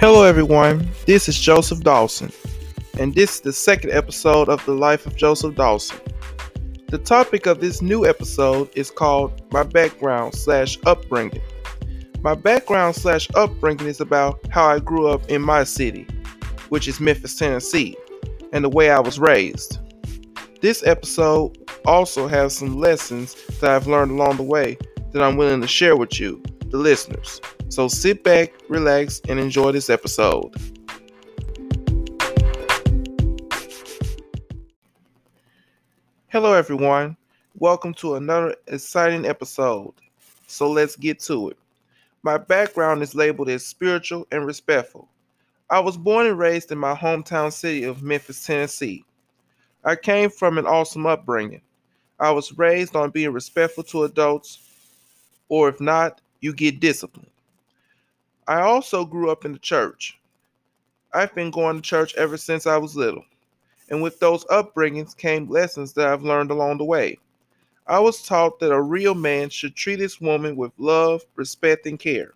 Hello, everyone. This is Joseph Dawson, and this is the second episode of The Life of Joseph Dawson. The topic of this new episode is called My Background slash Upbringing. My background slash upbringing is about how I grew up in my city, which is Memphis, Tennessee, and the way I was raised. This episode also has some lessons that I've learned along the way that I'm willing to share with you, the listeners. So sit back, relax, and enjoy this episode. Hello, everyone. Welcome to another exciting episode. So let's get to it. My background is labeled as spiritual and respectful. I was born and raised in my hometown city of Memphis, Tennessee. I came from an awesome upbringing. I was raised on being respectful to adults, or if not, you get disciplined. I also grew up in the church. I've been going to church ever since I was little, and with those upbringings came lessons that I've learned along the way. I was taught that a real man should treat his woman with love, respect, and care,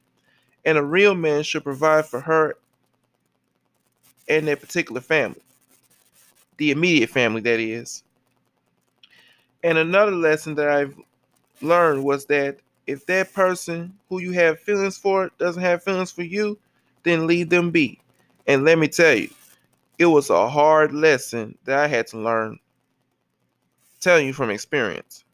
and a real man should provide for her and their particular family, the immediate family, that is. And another lesson that I've learned was that if that person who you have feelings for doesn't have feelings for you, then leave them be. And let me tell you, it was a hard lesson that I had to learn, telling you from experience.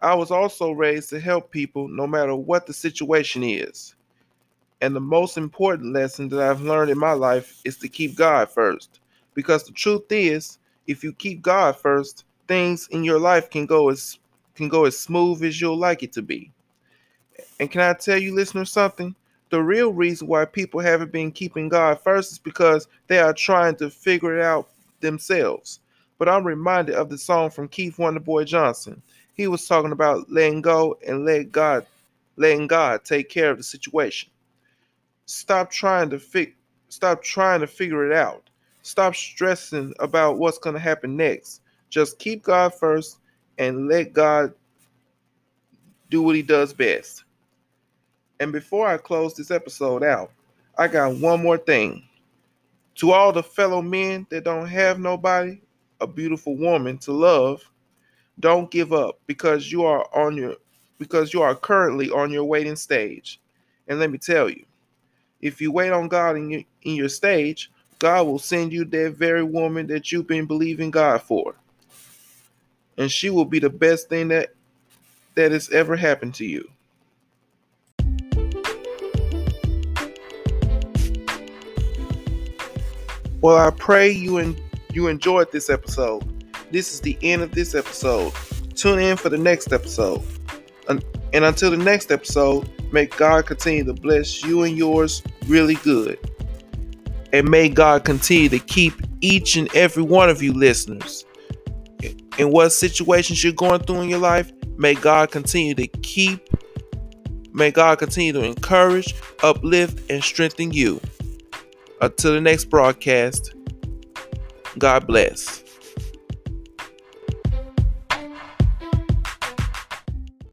I was also raised to help people no matter what the situation is. And the most important lesson that I've learned in my life is to keep God first. Because the truth is, if you keep God first, things in your life can go as can go as smooth as you'll like it to be. And can I tell you, listeners, something? The real reason why people haven't been keeping God first is because they are trying to figure it out themselves. But I'm reminded of the song from Keith Wonderboy Johnson. He was talking about letting go and let God, letting God take care of the situation. Stop trying to fix, stop trying to figure it out. Stop stressing about what's going to happen next. Just keep God first and let God do what he does best. And before I close this episode out, I got one more thing. To all the fellow men that don't have nobody, a beautiful woman to love, don't give up because you are on your because you are currently on your waiting stage. And let me tell you, if you wait on God in your, in your stage, God will send you that very woman that you've been believing God for and she will be the best thing that that has ever happened to you. Well, I pray you and you enjoyed this episode. This is the end of this episode. Tune in for the next episode. And until the next episode, may God continue to bless you and yours really good. And may God continue to keep each and every one of you listeners in what situations you're going through in your life, may God continue to keep, may God continue to encourage, uplift, and strengthen you. Until the next broadcast, God bless.